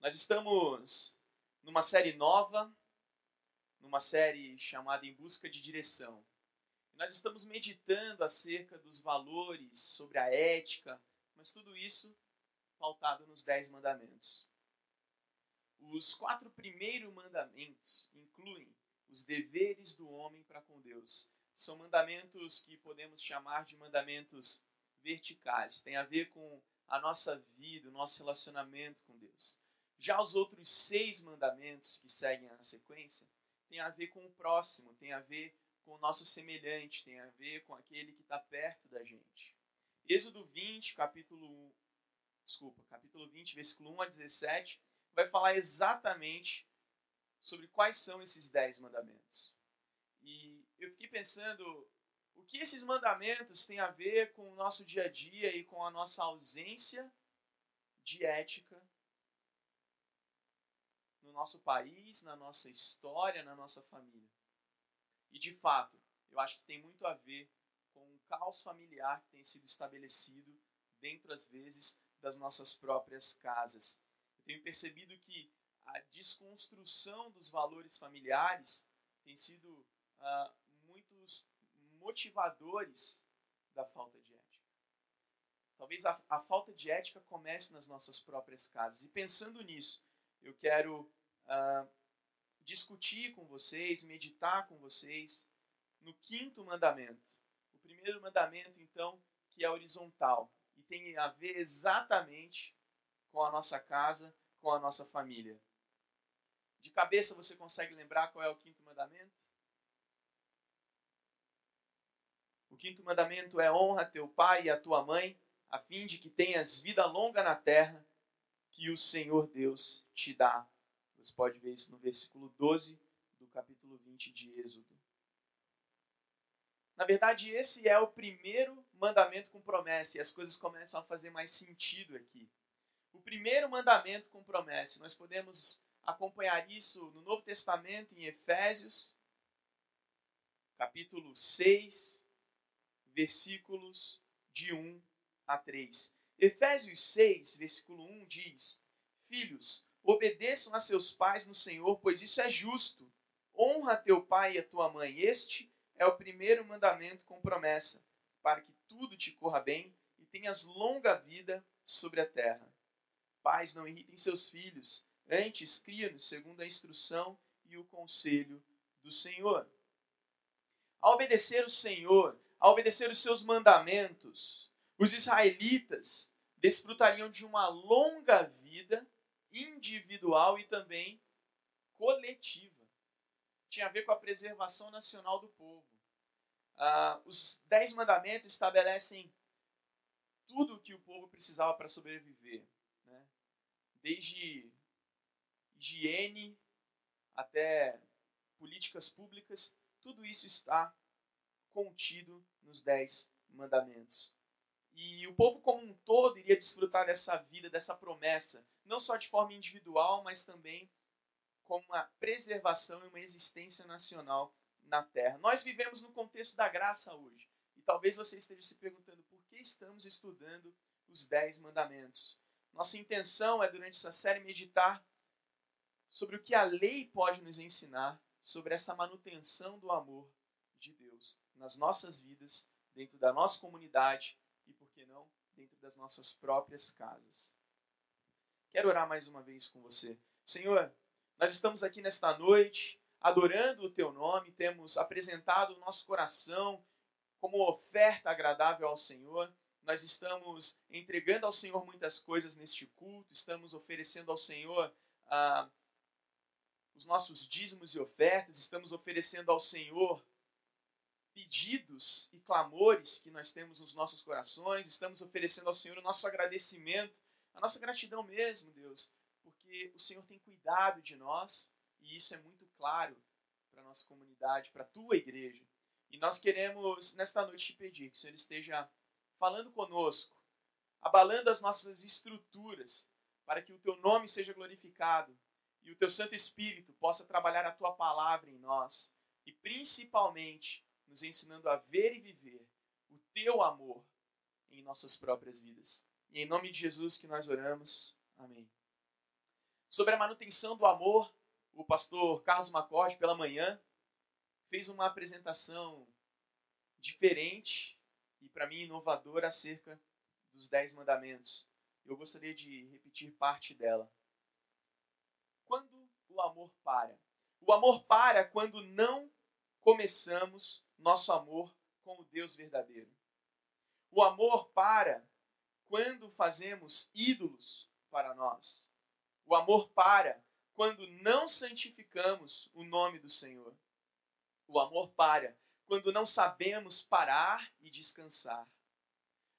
Nós estamos numa série nova, numa série chamada Em Busca de Direção. Nós estamos meditando acerca dos valores, sobre a ética, mas tudo isso pautado nos Dez Mandamentos. Os quatro primeiros mandamentos incluem os deveres do homem para com Deus. São mandamentos que podemos chamar de mandamentos verticais, tem a ver com a nossa vida, o nosso relacionamento com Deus. Já os outros seis mandamentos que seguem a sequência têm a ver com o próximo, tem a ver com o nosso semelhante, tem a ver com aquele que está perto da gente. Êxodo 20, capítulo 1, desculpa, capítulo 20, versículo 1 a 17, vai falar exatamente sobre quais são esses dez mandamentos. E eu fiquei pensando o que esses mandamentos têm a ver com o nosso dia a dia e com a nossa ausência de ética no nosso país, na nossa história, na nossa família. E de fato, eu acho que tem muito a ver com o caos familiar que tem sido estabelecido dentro, às vezes, das nossas próprias casas. Eu tenho percebido que a desconstrução dos valores familiares tem sido uh, muitos motivadores da falta de ética. Talvez a, a falta de ética comece nas nossas próprias casas. E pensando nisso, eu quero uh, discutir com vocês, meditar com vocês no quinto mandamento. O primeiro mandamento, então, que é horizontal e tem a ver exatamente com a nossa casa, com a nossa família. De cabeça você consegue lembrar qual é o quinto mandamento? O quinto mandamento é honra teu pai e a tua mãe, a fim de que tenhas vida longa na terra que o Senhor Deus te dá. Você pode ver isso no versículo 12 do capítulo 20 de Êxodo. Na verdade, esse é o primeiro mandamento com promessa, e as coisas começam a fazer mais sentido aqui. O primeiro mandamento com promessa, nós podemos acompanhar isso no Novo Testamento, em Efésios, capítulo 6, versículos de 1 a 3. Efésios 6, versículo 1 diz: Filhos, obedeçam a seus pais no Senhor, pois isso é justo. Honra teu pai e a tua mãe. Este é o primeiro mandamento com promessa, para que tudo te corra bem e tenhas longa vida sobre a terra. Pais, não irritem seus filhos, antes cria-nos segundo a instrução e o conselho do Senhor. Ao obedecer o Senhor, ao obedecer os seus mandamentos, os israelitas desfrutariam de uma longa vida individual e também coletiva. Tinha a ver com a preservação nacional do povo. Ah, os Dez Mandamentos estabelecem tudo o que o povo precisava para sobreviver, né? desde higiene até políticas públicas, tudo isso está contido nos Dez Mandamentos. E o povo como um todo iria desfrutar dessa vida, dessa promessa, não só de forma individual, mas também como uma preservação e uma existência nacional na terra. Nós vivemos no contexto da graça hoje. E talvez você esteja se perguntando por que estamos estudando os Dez Mandamentos. Nossa intenção é, durante essa série, meditar sobre o que a lei pode nos ensinar sobre essa manutenção do amor de Deus nas nossas vidas, dentro da nossa comunidade que não, dentro das nossas próprias casas. Quero orar mais uma vez com você. Senhor, nós estamos aqui nesta noite adorando o teu nome, temos apresentado o nosso coração como oferta agradável ao Senhor. Nós estamos entregando ao Senhor muitas coisas neste culto, estamos oferecendo ao Senhor ah, os nossos dízimos e ofertas, estamos oferecendo ao Senhor pedidos e clamores que nós temos nos nossos corações, estamos oferecendo ao Senhor o nosso agradecimento, a nossa gratidão mesmo, Deus, porque o Senhor tem cuidado de nós e isso é muito claro para a nossa comunidade, para a tua igreja. E nós queremos, nesta noite, te pedir que o Senhor esteja falando conosco, abalando as nossas estruturas, para que o teu nome seja glorificado e o teu Santo Espírito possa trabalhar a tua palavra em nós e principalmente nos ensinando a ver e viver o teu amor em nossas próprias vidas. E em nome de Jesus que nós oramos. Amém. sobre a manutenção do amor, o pastor Carlos Macorde, pela manhã, fez uma apresentação diferente e, para mim, inovadora acerca dos Dez Mandamentos. Eu gostaria de repetir parte dela. Quando o amor para? O amor para quando não começamos nosso amor com o Deus verdadeiro. O amor para quando fazemos ídolos para nós. O amor para quando não santificamos o nome do Senhor. O amor para quando não sabemos parar e descansar.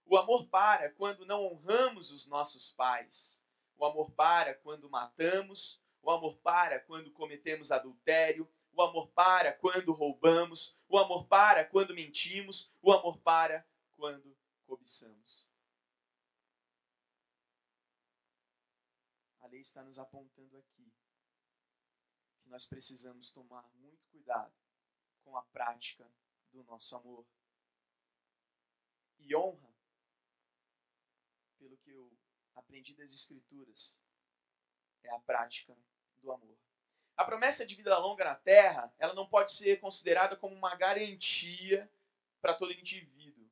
O amor para quando não honramos os nossos pais. O amor para quando matamos. O amor para quando cometemos adultério. O amor para quando roubamos. O amor para quando mentimos. O amor para quando cobiçamos. A lei está nos apontando aqui que nós precisamos tomar muito cuidado com a prática do nosso amor. E honra, pelo que eu aprendi das Escrituras, é a prática do amor. A promessa de vida longa na terra, ela não pode ser considerada como uma garantia para todo indivíduo.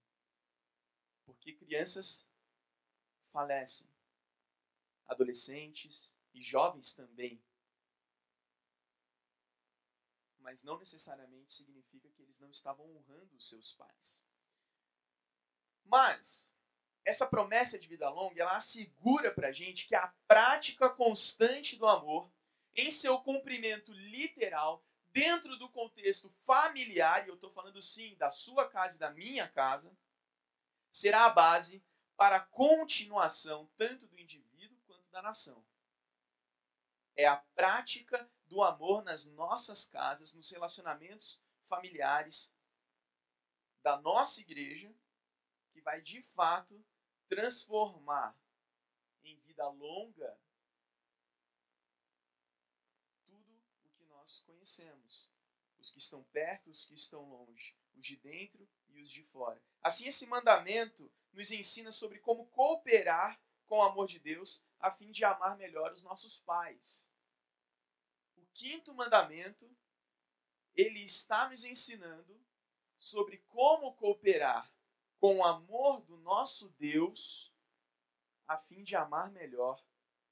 Porque crianças falecem, adolescentes e jovens também. Mas não necessariamente significa que eles não estavam honrando os seus pais. Mas essa promessa de vida longa, ela assegura para a gente que a prática constante do amor, em seu cumprimento literal, dentro do contexto familiar, e eu estou falando sim da sua casa e da minha casa, será a base para a continuação tanto do indivíduo quanto da nação. É a prática do amor nas nossas casas, nos relacionamentos familiares da nossa igreja, que vai de fato transformar em vida longa tudo o que nós conhecemos. Os que estão perto, os que estão longe, os de dentro e os de fora. Assim, esse mandamento nos ensina sobre como cooperar com o amor de Deus a fim de amar melhor os nossos pais. O quinto mandamento, ele está nos ensinando sobre como cooperar com o amor do nosso Deus a fim de amar melhor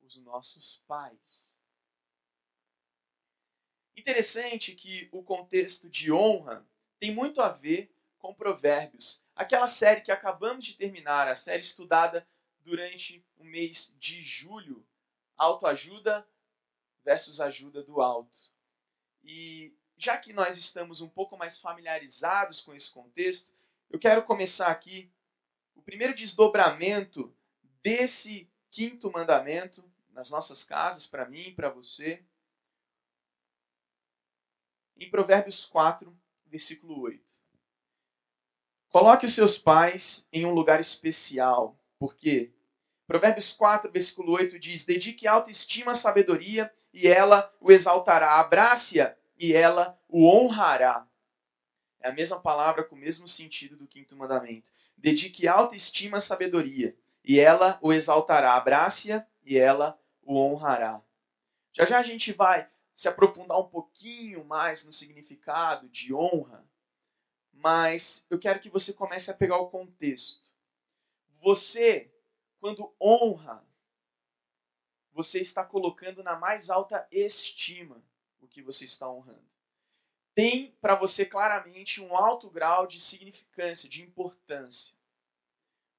os nossos pais. Interessante que o contexto de honra tem muito a ver com Provérbios, aquela série que acabamos de terminar, a série estudada durante o mês de julho, autoajuda versus ajuda do alto. E já que nós estamos um pouco mais familiarizados com esse contexto, eu quero começar aqui o primeiro desdobramento desse quinto mandamento nas nossas casas, para mim e para você. Em Provérbios 4, versículo 8. Coloque os seus pais em um lugar especial, porque Provérbios 4, versículo 8 diz: Dedique alta estima à sabedoria, e ela o exaltará. Abrace-a, e ela o honrará. É a mesma palavra com o mesmo sentido do quinto mandamento. Dedique alta estima à sabedoria, e ela o exaltará. Abrace-a, e ela o honrará. Já já a gente vai se aprofundar um pouquinho mais no significado de honra, mas eu quero que você comece a pegar o contexto. Você, quando honra, você está colocando na mais alta estima o que você está honrando. Tem para você claramente um alto grau de significância, de importância.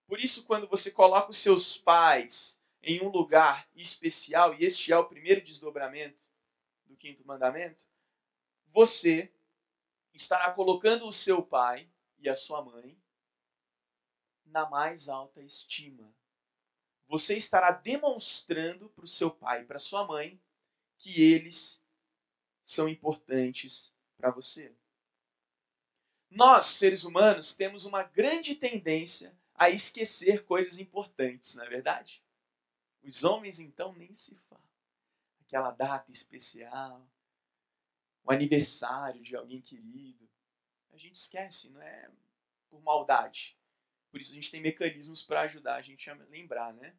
Por isso, quando você coloca os seus pais em um lugar especial, e este é o primeiro desdobramento do quinto mandamento, você estará colocando o seu pai e a sua mãe na mais alta estima. Você estará demonstrando para o seu pai e para sua mãe que eles são importantes para você. Nós, seres humanos, temos uma grande tendência a esquecer coisas importantes, não é verdade? Os homens, então, nem se falam aquela data especial, o aniversário de alguém querido. A gente esquece, não é por maldade. Por isso a gente tem mecanismos para ajudar a gente a lembrar, né?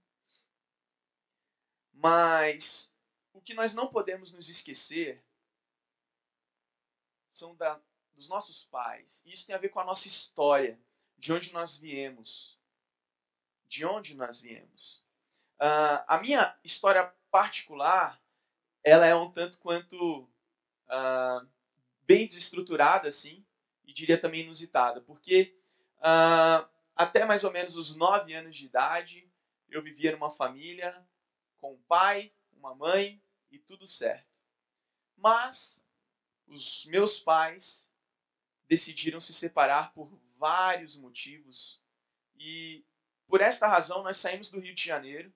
Mas o que nós não podemos nos esquecer são da, dos nossos pais. Isso tem a ver com a nossa história, de onde nós viemos. De onde nós viemos. Uh, a minha história particular, ela é um tanto quanto uh, bem desestruturada, assim, e diria também inusitada, porque uh, até mais ou menos os nove anos de idade, eu vivia numa família com um pai, uma mãe e tudo certo. Mas os meus pais decidiram se separar por vários motivos e por esta razão nós saímos do Rio de Janeiro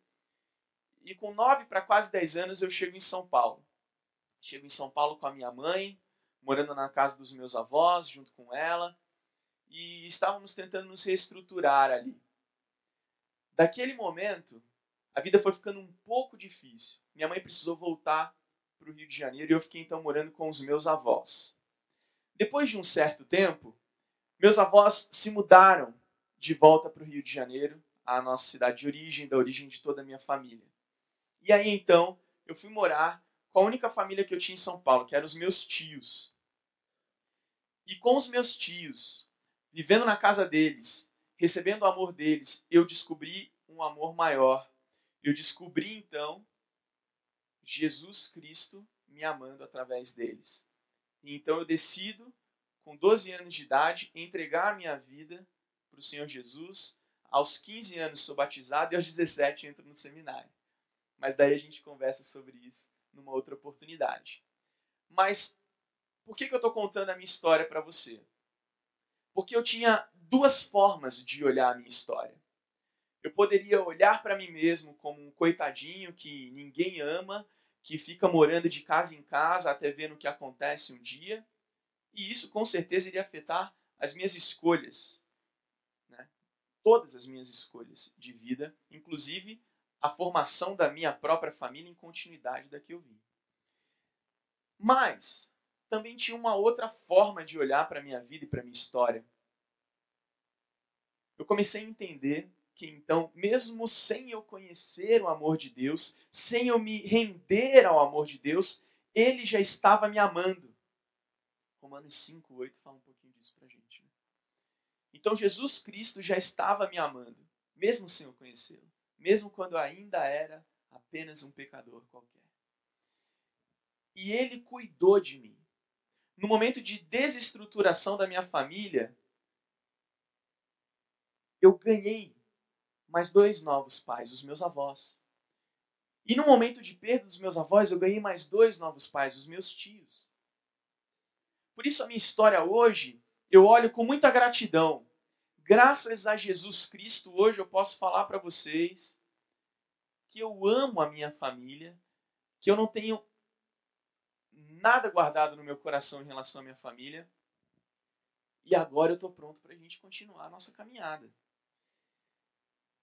e com nove para quase dez anos eu chego em São Paulo. Chego em São Paulo com a minha mãe, morando na casa dos meus avós, junto com ela, e estávamos tentando nos reestruturar ali. Daquele momento, a vida foi ficando um pouco difícil. Minha mãe precisou voltar para o Rio de Janeiro e eu fiquei então morando com os meus avós. Depois de um certo tempo, meus avós se mudaram de volta para o Rio de Janeiro, a nossa cidade de origem, da origem de toda a minha família. E aí então eu fui morar com a única família que eu tinha em São Paulo, que eram os meus tios. E com os meus tios, vivendo na casa deles, recebendo o amor deles, eu descobri um amor maior. Eu descobri então Jesus Cristo me amando através deles. E então eu decido, com 12 anos de idade, entregar a minha vida para o Senhor Jesus. Aos 15 anos sou batizado e aos 17 entro no seminário. Mas daí a gente conversa sobre isso numa outra oportunidade. Mas por que, que eu estou contando a minha história para você? Porque eu tinha duas formas de olhar a minha história. Eu poderia olhar para mim mesmo como um coitadinho que ninguém ama, que fica morando de casa em casa até vendo o que acontece um dia, e isso com certeza iria afetar as minhas escolhas, né? todas as minhas escolhas de vida, inclusive a formação da minha própria família em continuidade da que eu vim. Mas também tinha uma outra forma de olhar para a minha vida e para a minha história. Eu comecei a entender que então, mesmo sem eu conhecer o amor de Deus, sem eu me render ao amor de Deus, ele já estava me amando. Romanos 5, 8 fala um pouquinho disso para a gente. Né? Então, Jesus Cristo já estava me amando, mesmo sem eu conhecê-lo mesmo quando ainda era apenas um pecador qualquer. E ele cuidou de mim. No momento de desestruturação da minha família, eu ganhei mais dois novos pais, os meus avós. E no momento de perda dos meus avós, eu ganhei mais dois novos pais, os meus tios. Por isso a minha história hoje, eu olho com muita gratidão graças a Jesus Cristo, hoje eu posso falar para vocês que eu amo a minha família, que eu não tenho nada guardado no meu coração em relação à minha família. E agora eu estou pronto para a gente continuar a nossa caminhada.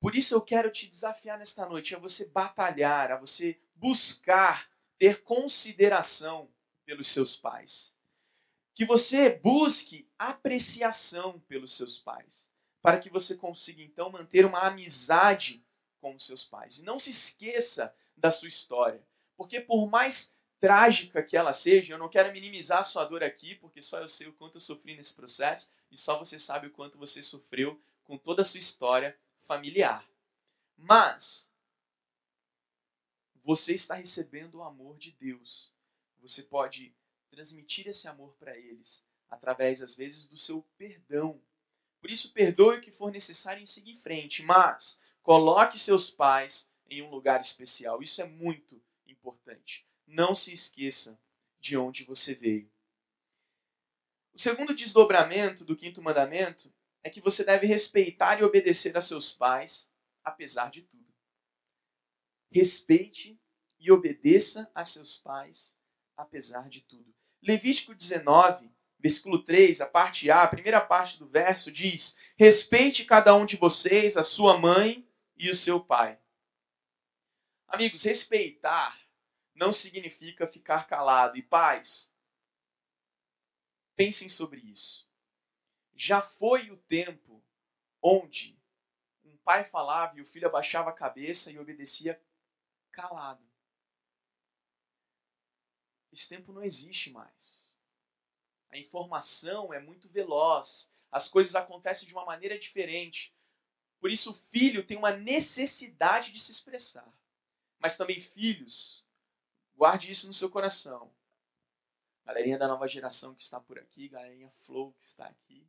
Por isso eu quero te desafiar nesta noite a você batalhar, a você buscar ter consideração pelos seus pais. Que você busque apreciação pelos seus pais para que você consiga então manter uma amizade com os seus pais. E não se esqueça da sua história, porque por mais trágica que ela seja, eu não quero minimizar a sua dor aqui, porque só eu sei o quanto eu sofri nesse processo e só você sabe o quanto você sofreu com toda a sua história familiar. Mas você está recebendo o amor de Deus. Você pode transmitir esse amor para eles através às vezes do seu perdão por isso, perdoe o que for necessário e siga em frente, mas coloque seus pais em um lugar especial. Isso é muito importante. Não se esqueça de onde você veio. O segundo desdobramento do quinto mandamento é que você deve respeitar e obedecer a seus pais, apesar de tudo. Respeite e obedeça a seus pais, apesar de tudo. Levítico 19 versículo 3, a parte A, a primeira parte do verso diz: Respeite cada um de vocês, a sua mãe e o seu pai. Amigos, respeitar não significa ficar calado. E pais, pensem sobre isso. Já foi o tempo onde um pai falava e o filho abaixava a cabeça e obedecia calado. esse tempo não existe mais. A informação é muito veloz, as coisas acontecem de uma maneira diferente. Por isso, o filho tem uma necessidade de se expressar. Mas também, filhos, guarde isso no seu coração. Galerinha da nova geração que está por aqui, galerinha Flow que está aqui.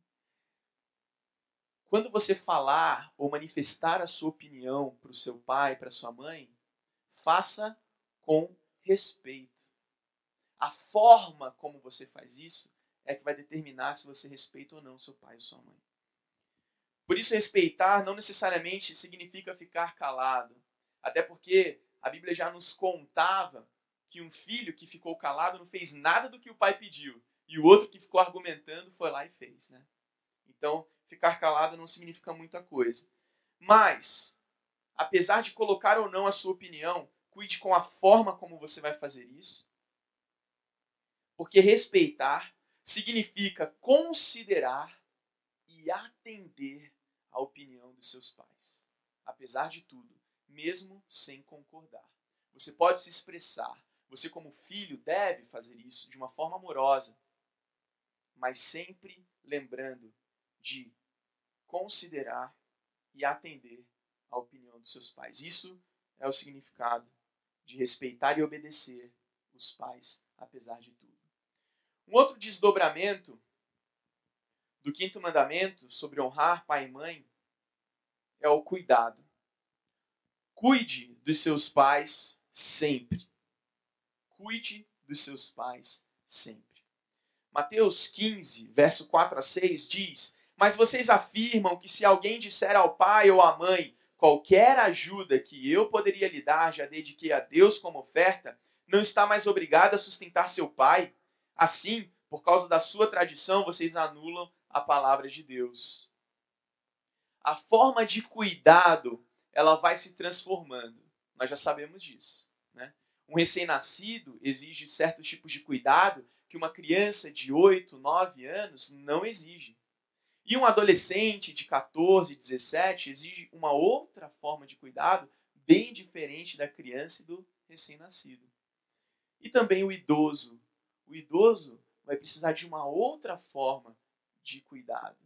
Quando você falar ou manifestar a sua opinião para o seu pai, para sua mãe, faça com respeito. A forma como você faz isso é que vai determinar se você respeita ou não seu pai ou sua mãe. Por isso, respeitar não necessariamente significa ficar calado. Até porque a Bíblia já nos contava que um filho que ficou calado não fez nada do que o pai pediu. E o outro que ficou argumentando foi lá e fez. Né? Então, ficar calado não significa muita coisa. Mas, apesar de colocar ou não a sua opinião, cuide com a forma como você vai fazer isso. Porque respeitar significa considerar e atender a opinião dos seus pais. Apesar de tudo, mesmo sem concordar. Você pode se expressar. Você, como filho, deve fazer isso de uma forma amorosa, mas sempre lembrando de considerar e atender a opinião dos seus pais. Isso é o significado de respeitar e obedecer os pais, apesar de tudo. Um outro desdobramento do quinto mandamento sobre honrar pai e mãe é o cuidado. Cuide dos seus pais sempre. Cuide dos seus pais sempre. Mateus 15, verso 4 a 6 diz: Mas vocês afirmam que se alguém disser ao pai ou à mãe, qualquer ajuda que eu poderia lhe dar, já dediquei a Deus como oferta, não está mais obrigado a sustentar seu pai. Assim, por causa da sua tradição, vocês anulam a palavra de Deus. A forma de cuidado, ela vai se transformando. Nós já sabemos disso. Né? Um recém-nascido exige certos tipos de cuidado que uma criança de 8, 9 anos não exige. E um adolescente de 14, 17 exige uma outra forma de cuidado bem diferente da criança e do recém-nascido. E também o idoso. O idoso vai precisar de uma outra forma de cuidado.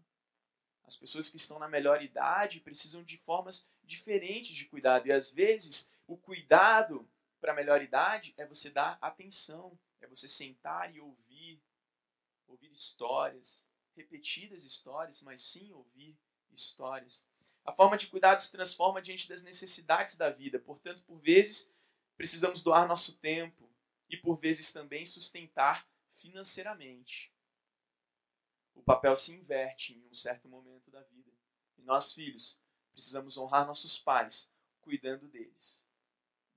As pessoas que estão na melhor idade precisam de formas diferentes de cuidado. E às vezes, o cuidado para a melhor idade é você dar atenção, é você sentar e ouvir, ouvir histórias, repetidas histórias, mas sim ouvir histórias. A forma de cuidado se transforma diante das necessidades da vida. Portanto, por vezes, precisamos doar nosso tempo e, por vezes, também sustentar financeiramente. O papel se inverte em um certo momento da vida. E nós, filhos, precisamos honrar nossos pais, cuidando deles,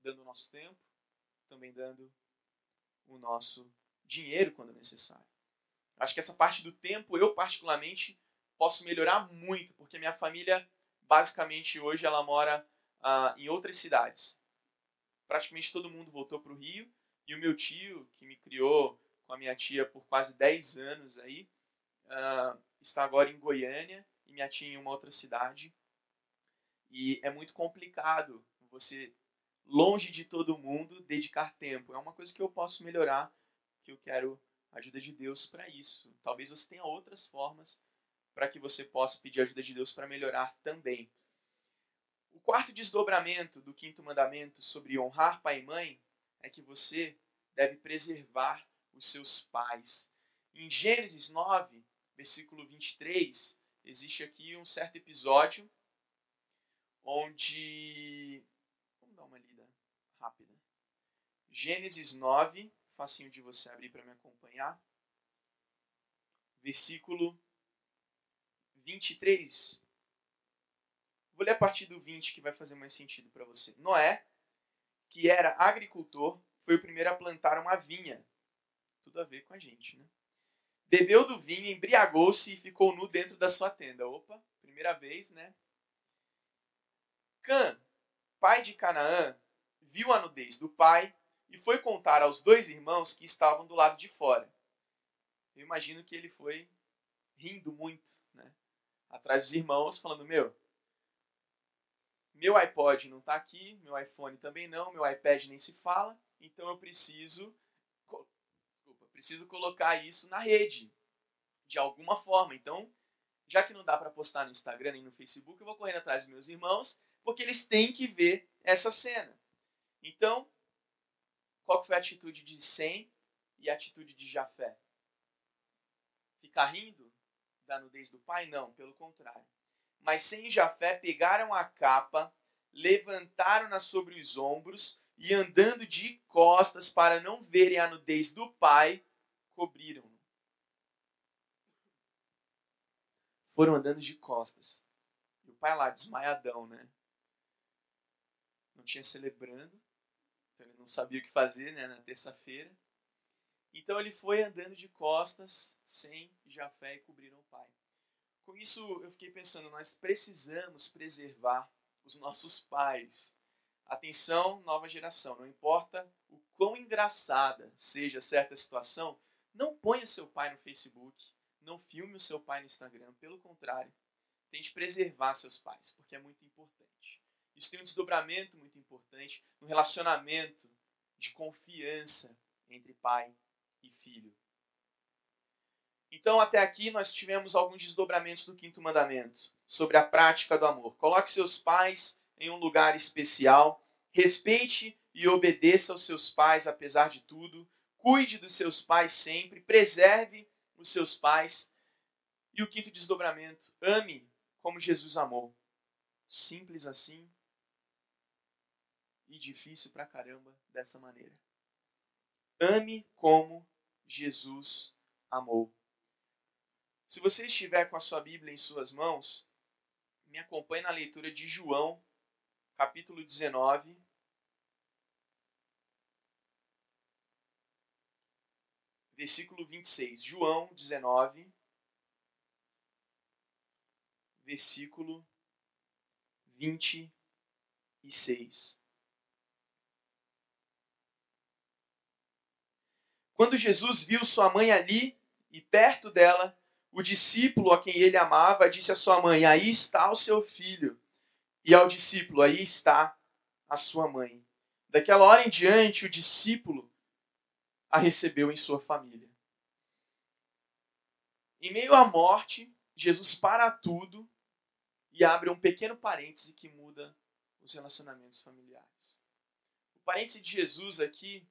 dando o nosso tempo, também dando o nosso dinheiro quando necessário. Acho que essa parte do tempo, eu particularmente, posso melhorar muito, porque minha família, basicamente, hoje, ela mora ah, em outras cidades. Praticamente todo mundo voltou para o Rio, e o meu tio, que me criou com a minha tia por quase 10 anos aí, uh, está agora em Goiânia e minha tia em uma outra cidade. E é muito complicado você, longe de todo mundo, dedicar tempo. É uma coisa que eu posso melhorar, que eu quero a ajuda de Deus para isso. Talvez você tenha outras formas para que você possa pedir ajuda de Deus para melhorar também. O quarto desdobramento do quinto mandamento sobre honrar pai e mãe é que você deve preservar os seus pais. Em Gênesis 9, versículo 23, existe aqui um certo episódio onde. Vamos dar uma lida rápida. Gênesis 9, facinho de você abrir para me acompanhar. Versículo 23. Vou ler a partir do 20 que vai fazer mais sentido para você. Noé, que era agricultor, foi o primeiro a plantar uma vinha tudo a ver com a gente, né? Bebeu do vinho, embriagou-se e ficou nu dentro da sua tenda. Opa, primeira vez, né? Cã, pai de Canaã, viu a nudez do pai e foi contar aos dois irmãos que estavam do lado de fora. Eu imagino que ele foi rindo muito, né? Atrás dos irmãos, falando: Meu, meu iPod não está aqui, meu iPhone também não, meu iPad nem se fala, então eu preciso preciso colocar isso na rede, de alguma forma. Então, já que não dá para postar no Instagram nem no Facebook, eu vou correndo atrás dos meus irmãos, porque eles têm que ver essa cena. Então, qual foi a atitude de Sem e a atitude de Jafé? Ficar rindo da nudez do pai? Não, pelo contrário. Mas Sem Jafé pegaram a capa, levantaram-na sobre os ombros e andando de costas para não verem a nudez do pai, cobriram-no. foram andando de costas. E o pai lá, desmaiadão, né? Não tinha celebrando, então ele não sabia o que fazer né, na terça-feira. Então ele foi andando de costas, sem Jafé, e cobriram o pai. Com isso, eu fiquei pensando, nós precisamos preservar os nossos pais. Atenção, nova geração, não importa o quão engraçada seja certa situação, não ponha seu pai no Facebook, não filme o seu pai no Instagram. Pelo contrário, tente preservar seus pais, porque é muito importante. Isso tem um desdobramento muito importante no relacionamento de confiança entre pai e filho. Então, até aqui, nós tivemos alguns desdobramentos do quinto mandamento sobre a prática do amor. Coloque seus pais em um lugar especial, respeite e obedeça aos seus pais apesar de tudo, cuide dos seus pais sempre, preserve os seus pais. E o quinto desdobramento: ame como Jesus amou. Simples assim e difícil pra caramba dessa maneira. Ame como Jesus amou. Se você estiver com a sua Bíblia em suas mãos, me acompanhe na leitura de João, capítulo 19, versículo 26. João 19, versículo 26. Quando Jesus viu sua mãe ali e perto dela, o discípulo a quem ele amava disse à sua mãe: Aí está o seu filho. E ao discípulo: Aí está a sua mãe. Daquela hora em diante, o discípulo a recebeu em sua família. Em meio à morte, Jesus para tudo e abre um pequeno parêntese que muda os relacionamentos familiares. O parêntese de Jesus aqui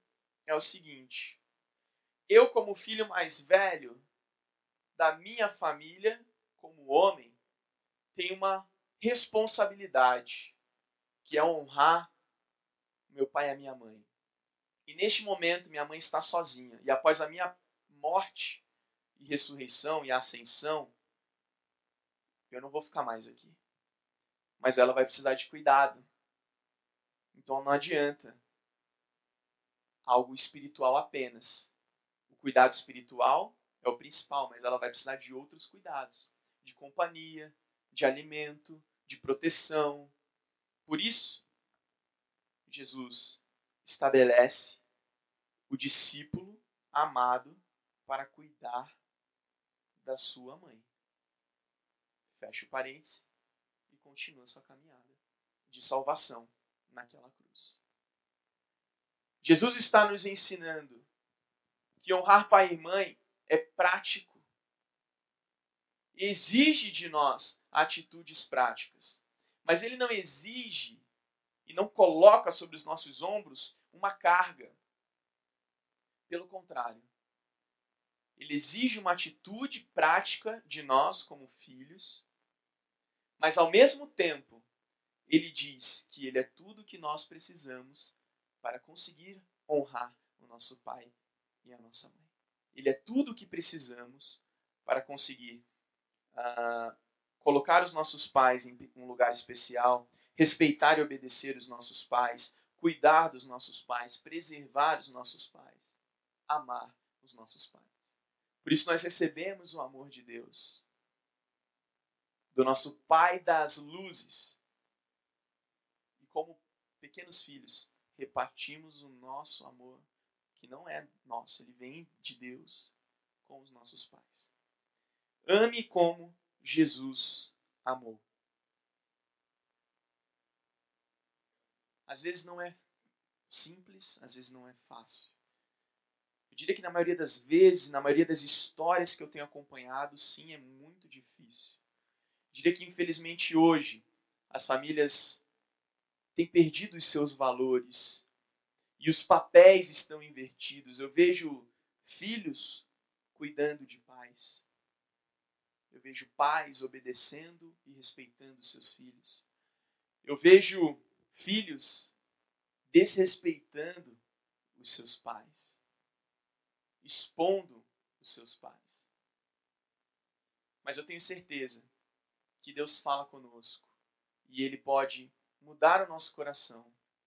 é o seguinte: eu, como filho mais velho da minha família, como homem, tenho uma responsabilidade, que é honrar meu pai e a minha mãe. E neste momento, minha mãe está sozinha. E após a minha morte e ressurreição e ascensão, eu não vou ficar mais aqui. Mas ela vai precisar de cuidado. Então não adianta algo espiritual apenas. O cuidado espiritual é o principal, mas ela vai precisar de outros cuidados, de companhia, de alimento, de proteção. Por isso, Jesus estabelece o discípulo amado para cuidar da sua mãe. Fecha o parênteses e continua sua caminhada de salvação naquela cruz. Jesus está nos ensinando que honrar pai e mãe é prático. Exige de nós atitudes práticas. Mas ele não exige e não coloca sobre os nossos ombros uma carga. Pelo contrário, ele exige uma atitude prática de nós como filhos, mas ao mesmo tempo, ele diz que ele é tudo o que nós precisamos para conseguir honrar o nosso pai e a nossa mãe. Ele é tudo o que precisamos para conseguir uh, colocar os nossos pais em um lugar especial, respeitar e obedecer os nossos pais, cuidar dos nossos pais, preservar os nossos pais amar os nossos pais. Por isso nós recebemos o amor de Deus, do nosso Pai das luzes. E como pequenos filhos, repartimos o nosso amor, que não é nosso, ele vem de Deus, com os nossos pais. Ame como Jesus amou. Às vezes não é simples, às vezes não é fácil. Eu diria que na maioria das vezes, na maioria das histórias que eu tenho acompanhado, sim, é muito difícil. Eu diria que infelizmente hoje as famílias têm perdido os seus valores e os papéis estão invertidos. Eu vejo filhos cuidando de pais. Eu vejo pais obedecendo e respeitando seus filhos. Eu vejo filhos desrespeitando os seus pais, expondo os seus pais. Mas eu tenho certeza que Deus fala conosco e Ele pode mudar o nosso coração